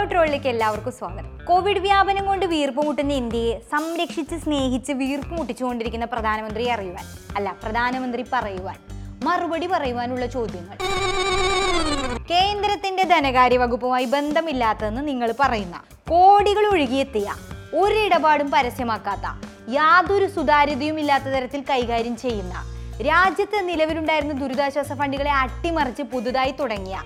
World ട്രോളിലേക്ക് എല്ലാവർക്കും സ്വാഗതം. Covid വ്യാപനം കൊണ്ട് വീർപ്പുമുട്ടുന്ന ഇന്ത്യയെ സംരക്ഷിച്ച് സ്നേഹിച്ച് വീർപ്പുമുട്ടിച്ചുകൊണ്ടിരിക്കുന്ന പ്രധാനമന്ത്രി അറിയുവാൻ അല്ല പ്രധാനമന്ത്രി പറയുവാൻ മറുപടി പറയുവാനുള്ള ചോദ്യങ്ങൾ. കേന്ദ്രത്തിന്റെ ധനകാര്യ വകുപ്പുമായി ബന്ധമില്ലാത്തതെന്ന് നിങ്ങൾ പറയുന്ന കോടികൾ ഒഴുകിയെത്തിയ ഒരിടപാടും പരസ്യമാക്കാത്ത യാതൊരു സുതാര്യതയും ഇല്ലാത്ത തരത്തിൽ കൈകാര്യം ചെയ്യുന്ന രാജ്യത്ത് നിലവിലുണ്ടായിരുന്ന ദുരിതാശ്വാസ ഫണ്ടുകളെ അട്ടിമറിച്ച് പുതുതായി തുടങ്ങിയ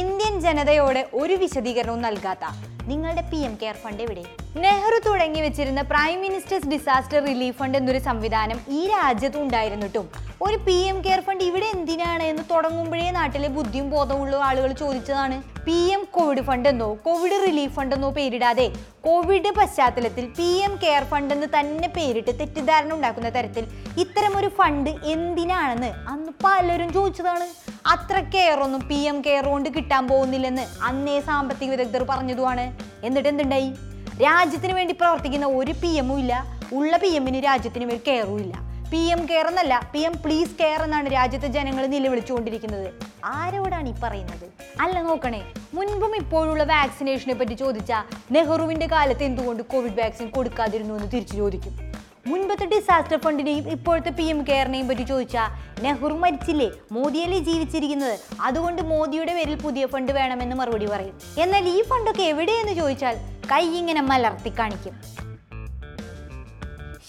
ഇന്ത്യൻ ജനതയോട് ഒരു വിശദീകരണവും നൽകാത്ത നിങ്ങളുടെ പി എം കെയർ ഫണ്ട് എവിടെ? നെഹ്റു തുടങ്ങി വെച്ചിരുന്ന prime ministers disaster relief fund എന്നൊരു സംവിധാനം ഈ രാജ്യത്ത് ഉണ്ടായിരുന്നിട്ടും ഒരു പി എം കെയർ ഫണ്ട് ഇവിടെ എന്തിനാണ് എന്ന് തുടങ്ങുമ്പോഴേ നാട്ടിലെ ബുദ്ധിയും ബോധമുള്ള ആളുകൾ ചോദിച്ചതാണ്. പി എം കോവിഡ് ഫണ്ട് എന്നോ കോവിഡ് റിലീഫ് ഫണ്ട് എന്നോ പേരിടാതെ കോവിഡ് പശ്ചാത്തലത്തിൽ പി എം കെയർ ഫണ്ട് എന്ന് തന്നെ പേരിട്ട് തെറ്റിദ്ധാരണ ഉണ്ടാക്കുന്ന തരത്തിൽ ഇത്തരമൊരു ഫണ്ട് എന്തിനാണെന്ന് അന്ന് പലരും ചോദിച്ചതാണ്. അത്ര കെയർ ഒന്നും പി എം കെയർ കൊണ്ട് കിട്ടാൻ പോകുന്നില്ലെന്ന് അന്നേ സാമ്പത്തിക വിദഗ്ധർ പറഞ്ഞതുമാണ്. എന്നിട്ട് എന്തുണ്ടായി രാജ്യത്തിന് വേണ്ടി പ്രവർത്തിക്കുന്ന ഒരു പി എമ്മും ഇല്ല. ഉള്ള പി എമ്മിന് രാജ്യത്തിന് വേണ്ടി കെയറും ഇല്ല. പി എം കെയർ എന്നല്ല പി എം പ്ലീസ് കെയർ എന്നാണ് രാജ്യത്തെ ജനങ്ങൾ നിലവിളിച്ചുകൊണ്ടിരിക്കുന്നത്. ആരോടാണ് ഈ പറയുന്നത്? അല്ല നോക്കണേ. മുൻപും ഇപ്പോഴുള്ള വാക്സിനേഷനെ പറ്റി ചോദിച്ചാൽ നെഹ്റുവിന്റെ കാലത്ത് എന്തുകൊണ്ട് കോവിഡ് വാക്സിൻ കൊടുക്കാതിരുന്നു എന്ന് തിരിച്ചു ചോദിക്കും. മുൻപത്തെ ഡിസാസ്റ്റർ ഫണ്ടിനെയും ഇപ്പോഴത്തെ പി എം കെയറിനെയും പറ്റി ചോദിച്ചാൽ നെഹ്റു മരിച്ചില്ലേ? മോദിയല്ലേ ജീവിച്ചിരിക്കുന്നത്? അതുകൊണ്ട് മോദിയുടെ പേരിൽ പുതിയ ഫണ്ട് വേണമെന്ന് മറുപടി പറയും. എന്നാൽ ഈ ഫണ്ടൊക്കെ എവിടെയെന്ന് ചോദിച്ചാൽ കൈ ഇങ്ങനെ മലർത്തി കാണിക്കും.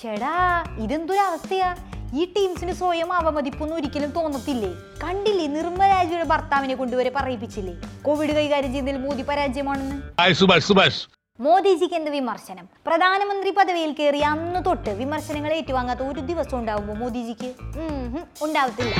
ഷെടാ ഇതെന്തൊരു അവസ്ഥയാ? ഈ ടീംസിന് സ്വയം അവമതിപ്പൊന്നും ഒരിക്കലും തോന്നത്തില്ലേ? കണ്ടില്ലേ നിർമ്മരാജിയുടെ ഭർത്താവിനെ കൊണ്ടുവരെ പറയിപ്പിച്ചില്ലേ? കോവിഡ് കൈകാര്യം ചെയ്യുന്നതിൽ മോദി പരാജയമാണെന്ന്? മോദിജിക്ക് എന്ത് വിമർശനം? പ്രധാനമന്ത്രി പദവിയിൽ കയറി അന്ന് തൊട്ട് വിമർശനങ്ങൾ ഏറ്റുവാങ്ങാത്ത ഒരു ദിവസം ഉണ്ടാവുമ്പോ മോദിജിക്ക്? ഉണ്ടാവത്തില്ല.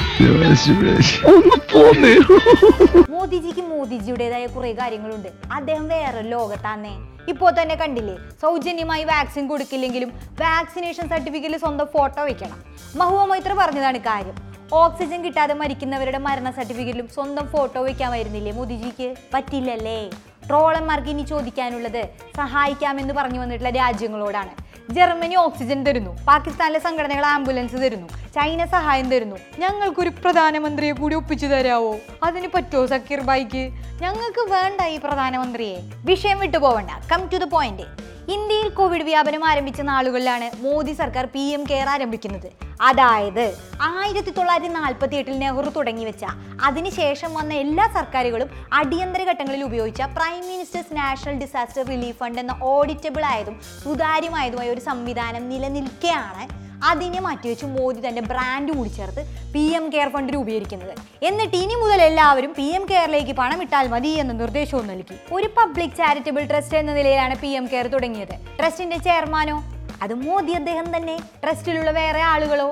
മോദിജിക്ക് മോദിജിയുടേതായ കുറെ കാര്യങ്ങളുണ്ട്. അദ്ദേഹം വേറെ ലോകത്താന്നേ. ഇപ്പോൾ തന്നെ കണ്ടില്ലേ സൗജന്യമായി വാക്സിൻ കൊടുക്കില്ലെങ്കിലും വാക്സിനേഷൻ സർട്ടിഫിക്കറ്റിൽ സ്വന്തം ഫോട്ടോ വെക്കണം. മഹുവ മൈത്ര പറഞ്ഞതാണ് കാര്യം. ഓക്സിജൻ കിട്ടാതെ മരിക്കുന്നവരുടെ മരണ സർട്ടിഫിക്കറ്റിലും സ്വന്തം ഫോട്ടോ വെക്കാമായിരുന്നില്ലേ മോദിജിക്ക്? പറ്റില്ലല്ലേ? ട്രോളന്മാർക്ക് ഇനി ചോദിക്കാനുള്ളത് സഹായിക്കാമെന്ന് പറഞ്ഞു വന്നിട്ടുള്ള രാജ്യങ്ങളോടാണ്. ജർമ്മനി ഓക്സിജൻ തരുന്നു പാകിസ്ഥാനിലെ സംഘടനകൾ ആംബുലൻസ് തരുന്നു ചൈന സഹായം തരുന്നു. ഞങ്ങൾക്കൊരു പ്രധാനമന്ത്രിയെ കൂടി ഒപ്പിച്ചു തരാവോ? അതിന് പറ്റുമോ സക്കീർ ബായിക്ക് ഞങ്ങൾക്ക് വേണ്ട ഈ പ്രധാനമന്ത്രിയെ. വിഷയം വിട്ടു പോവണ്ട കം ടു ദ പോയിന്റ് ഇന്ത്യയിൽ കോവിഡ് വ്യാപനം ആരംഭിച്ച നാളുകളിലാണ് മോദി സർക്കാർ പി എം കെയർ ആരംഭിക്കുന്നത്. അതായത് ആയിരത്തി തൊള്ളായിരത്തി നാൽപ്പത്തി എട്ടിൽ നെഹ്റു തുടങ്ങി വെച്ച അതിനുശേഷം വന്ന എല്ലാ സർക്കാരുകളും അടിയന്തര ഘട്ടങ്ങളിൽ ഉപയോഗിച്ച prime ministers national disaster relief fund എന്ന ഓഡിറ്റബിൾ ആയതും സുതാര്യമായതുമായ ഒരു സംവിധാനം നിലനിൽക്കെയാണ് അതിനെ മാറ്റിവെച്ച് മോദി തന്റെ ബ്രാൻഡ് കൂടി ചേർത്ത് പി എം കെയർ ഫണ്ട് രൂപീകരിക്കുന്നത്. എന്നിട്ട് ഇനി മുതൽ എല്ലാവരും പി എം കെയറിലേക്ക് പണം ഇട്ടാൽ മതി എന്ന നിർദ്ദേശവും നൽകി. ഒരു പബ്ലിക് ചാരിറ്റബിൾ ട്രസ്റ്റ് എന്ന നിലയിലാണ് പി എം കെയർ തുടങ്ങിയത്. ട്രസ്റ്റിന്റെ ചെയർമാനോ അത് മോദി അദ്ദേഹം തന്നെ. ട്രസ്റ്റിലുള്ള വേറെ ആളുകളോ?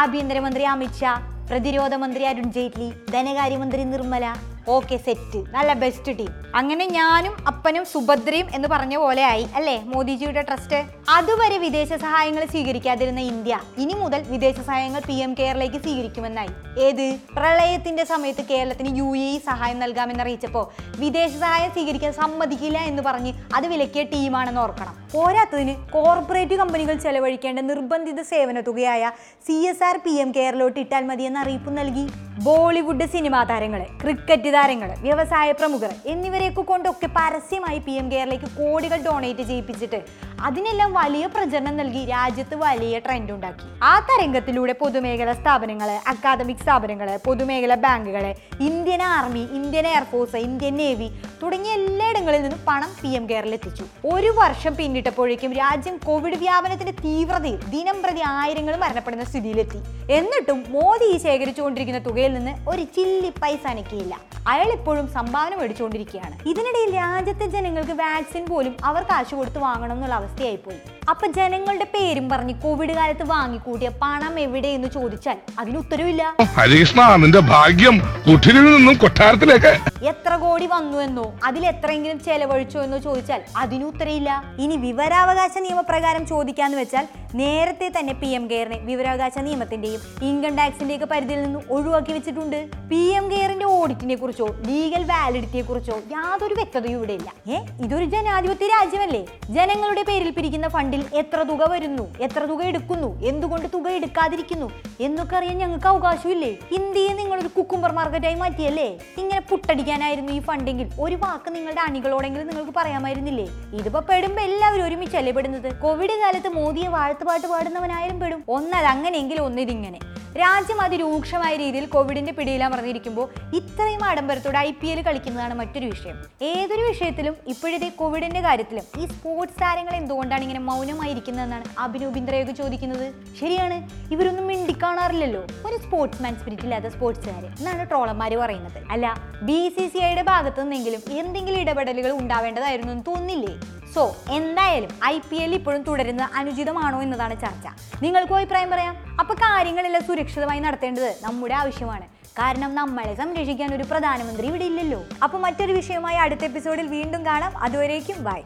ആഭ്യന്തരമന്ത്രി അമിത്ഷാ പ്രതിരോധ മന്ത്രി അരുൺ ജെയ്റ്റ്ലി ധനകാര്യമന്ത്രി നിർമ്മല ഓക്കെ സെറ്റ്. നല്ല ബെസ്റ്റ് ടീം അങ്ങനെ ഞാനും അപ്പനും സുഭദ്രയും എന്ന് പറഞ്ഞ പോലെ ആയി അല്ലേ? മോദിജിയുടെ ട്രസ്റ്റ് അതുവരെ വിദേശ സഹായങ്ങൾ സ്വീകരിക്കാതിരുന്ന ഇന്ത്യ ഇനി മുതൽ വിദേശ സഹായങ്ങൾ പി എം കെയറിലേക്ക് സ്വീകരിക്കുമെന്നായി. ഏത്? പ്രളയത്തിന്റെ സമയത്ത് കേരളത്തിന് യു എ ഇ സഹായം നൽകാമെന്ന് അറിയിച്ചപ്പോൾ വിദേശ സഹായം സ്വീകരിക്കാൻ സമ്മതിക്കില്ല എന്ന് പറഞ്ഞ് അത് വിലക്കിയ ടീമാണെന്ന് ഓർക്കണം. പോരാത്തതിന് കോർപ്പറേറ്റ് കമ്പനികൾ ചെലവഴിക്കേണ്ട നിർബന്ധിത സേവന തുകയായ C S R P M കെയറിലോട്ട് ഇട്ടാൽ മതിയെന്ന് അറിയിപ്പ് നൽകി. ബോളിവുഡ് സിനിമാ താരങ്ങൾ ക്രിക്കറ്റ് താരങ്ങൾ വ്യവസായ പ്രമുഖർ എന്നിവരെയൊക്കെ കൊണ്ടൊക്കെ പരസ്യമായി പി എം കെയറിലേക്ക് കോടികൾ ഡൊണേറ്റ് ചെയ്യിപ്പിച്ചിട്ട് അതിനെല്ലാം വലിയ പ്രചരണം നൽകി രാജ്യത്ത് വലിയ ട്രെൻഡ് ഉണ്ടാക്കി. ആ തരംഗത്തിലൂടെ പൊതുമേഖലാ സ്ഥാപനങ്ങൾ അക്കാദമിക് സ്ഥാപനങ്ങൾ പൊതുമേഖലാ ബാങ്കുകൾ Indian army Indian air force Indian navy തുടങ്ങിയ എല്ലായിടങ്ങളിൽ നിന്നും പണം പി എം കെയറിൽ എത്തിച്ചു. ഒരു വർഷം പിന്നിട്ടപ്പോഴേക്കും രാജ്യം കോവിഡ് വ്യാപനത്തിന്റെ തീവ്രതയിൽ ദിനം പ്രതി ആയിരങ്ങൾ മരണപ്പെടുന്ന സ്ഥിതിയിലെത്തി. എന്നിട്ടും മോദി ഈ ശേഖരിച്ചുകൊണ്ടിരിക്കുന്ന തുകയിൽ നിന്ന് ഒരു ചില്ലി പൈസ അനക്കിയില്ല. അയാൾ ഇപ്പോഴും സംഭാവന മേടിച്ചുകൊണ്ടിരിക്കുകയാണ്. ഇതിനിടയിൽ രാജ്യത്തെ ജനങ്ങൾക്ക് വാക്സിൻ പോലും അവർ കാശ് കൊടുത്ത് വാങ്ങണം എന്നുള്ള അവസ്ഥയായിപ്പോയി. അപ്പൊ ജനങ്ങളുടെ പേരും പറഞ്ഞ് കോവിഡ് കാലത്ത് വാങ്ങിക്കൂട്ടിയ പണം എവിടെയെന്ന് ചോദിച്ചാൽ അതിന് ഉത്തരവില്ല. ഹരികൃഷ്ണ നിന്റെ ഭാഗ്യം നിന്നും കൊട്ടാരത്തിലേക്ക്. എത്ര കോടി വന്നു എന്നോ അതിൽ എത്രയെങ്കിലും ചെലവഴിച്ചോ എന്നോ ചോദിച്ചാൽ അതിന് ഉത്തരയില്ല ഇനി വിവരാവകാശ നിയമപ്രകാരം ചോദിക്കാന്ന് വെച്ചാൽ നേരത്തെ തന്നെ പി എം കെയറിനെ വിവരാവകാശ നിയമത്തിന്റെയും ഇൻകം ടാക്സിന്റെയൊക്കെ പരിധിയിൽ നിന്ന് ഒഴിവാക്കി വെച്ചിട്ടുണ്ട്. പി എം കെയറിന്റെ ഓഡിറ്റിനെ കുറിച്ചോ ലീഗൽ വാലിഡിറ്റിയെ കുറിച്ചോ യാതൊരു വ്യക്തതയും ഇവിടെ ഇല്ല. ഏ ഇതൊരു ജനാധിപത്യ രാജ്യമല്ലേ? ജനങ്ങളുടെ പേരിൽ പിരിക്കുന്ന ഫണ്ടിൽ എത്ര തുക വരുന്നു എത്ര തുക എടുക്കുന്നു എന്തുകൊണ്ട് തുക എടുക്കാതിരിക്കുന്നു എന്നൊക്കെ അറിയാൻ ഞങ്ങൾക്ക് അവകാശമില്ലേ? ഇന്ത്യയെ നിങ്ങളൊരു കുക്കുംബർ മാർക്കറ്റായി മാറ്റിയല്ലേ? ഇങ്ങനെ പുട്ടടിക്കാനായിരുന്നു ഈ ഫണ്ടെങ്കിൽ ഒരു വാക്ക് നിങ്ങളുടെ അണികളോടെങ്കിലും നിങ്ങൾക്ക് പറയാമായിരുന്നില്ലേ? ഇതിപ്പോ പെടുമ്പോ എല്ലാവരും ഒരുമിച്ചല്ലേ പെടുന്നത്? കോവിഡ് കാലത്ത് മോദിയെ വാഴ്ത്തുപാട്ട് പാടുന്നവനായാലും പെടും. ഒന്നത് അങ്ങനെയെങ്കിൽ ഒന്നിതിങ്ങനെ. രാജ്യം അതിരൂക്ഷമായ രീതിയിൽ കോവിഡിന്റെ പിടിയിലമർന്നിരിക്കുമ്പോൾ ഇത്രയും ആഡംബരത്തോടെ ഐ പി എൽ കളിക്കുന്നതാണ് മറ്റൊരു വിഷയം. ഏതൊരു വിഷയത്തിലും ഇപ്പോഴത്തെ കോവിഡിന്റെ കാര്യത്തിലും ഈ സ്പോർട്സ് താരങ്ങൾ എന്തുകൊണ്ടാണ് ഇങ്ങനെ മൗനമായിരിക്കുന്നതെന്നാണ് അഭിനവ് ബിന്ദ്രയൊക്കെ ചോദിക്കുന്നത്. ശരിയാണ് ഇവരൊന്നും മിണ്ടിക്കാണാറില്ലല്ലോ. ഒരു സ്പോർട്സ്മാൻ സ്പിരിറ്റ് ഇല്ലാത്ത സ്പോർട്സുകാർ എന്നാണ് ട്രോളന്മാർ പറയുന്നത്. അല്ല ബി സി സി ഐയുടെ ഭാഗത്തു നിന്നെങ്കിലും എന്തെങ്കിലും ഇടപെടലുകൾ ഉണ്ടാവേണ്ടതായിരുന്നു എന്ന് തോന്നില്ലേ സോ എന്തായാലും ഐ പി എൽ ഇപ്പോഴും തുടരുന്നത് അനുചിതമാണോ എന്നതാണ് ചർച്ച. നിങ്ങൾക്കും അഭിപ്രായം പറയാം. അപ്പൊ കാര്യങ്ങളെല്ലാം സുരക്ഷിതമായി നടത്തേണ്ടത് നമ്മുടെ ആവശ്യമാണ്. കാരണം നമ്മളെ സംരക്ഷിക്കാൻ ഒരു പ്രധാനമന്ത്രി ഇവിടെ ഇല്ലല്ലോ. അപ്പൊ മറ്റൊരു വിഷയമായി അടുത്ത എപ്പിസോഡിൽ വീണ്ടും കാണാം. അതുവരേക്കും ബൈ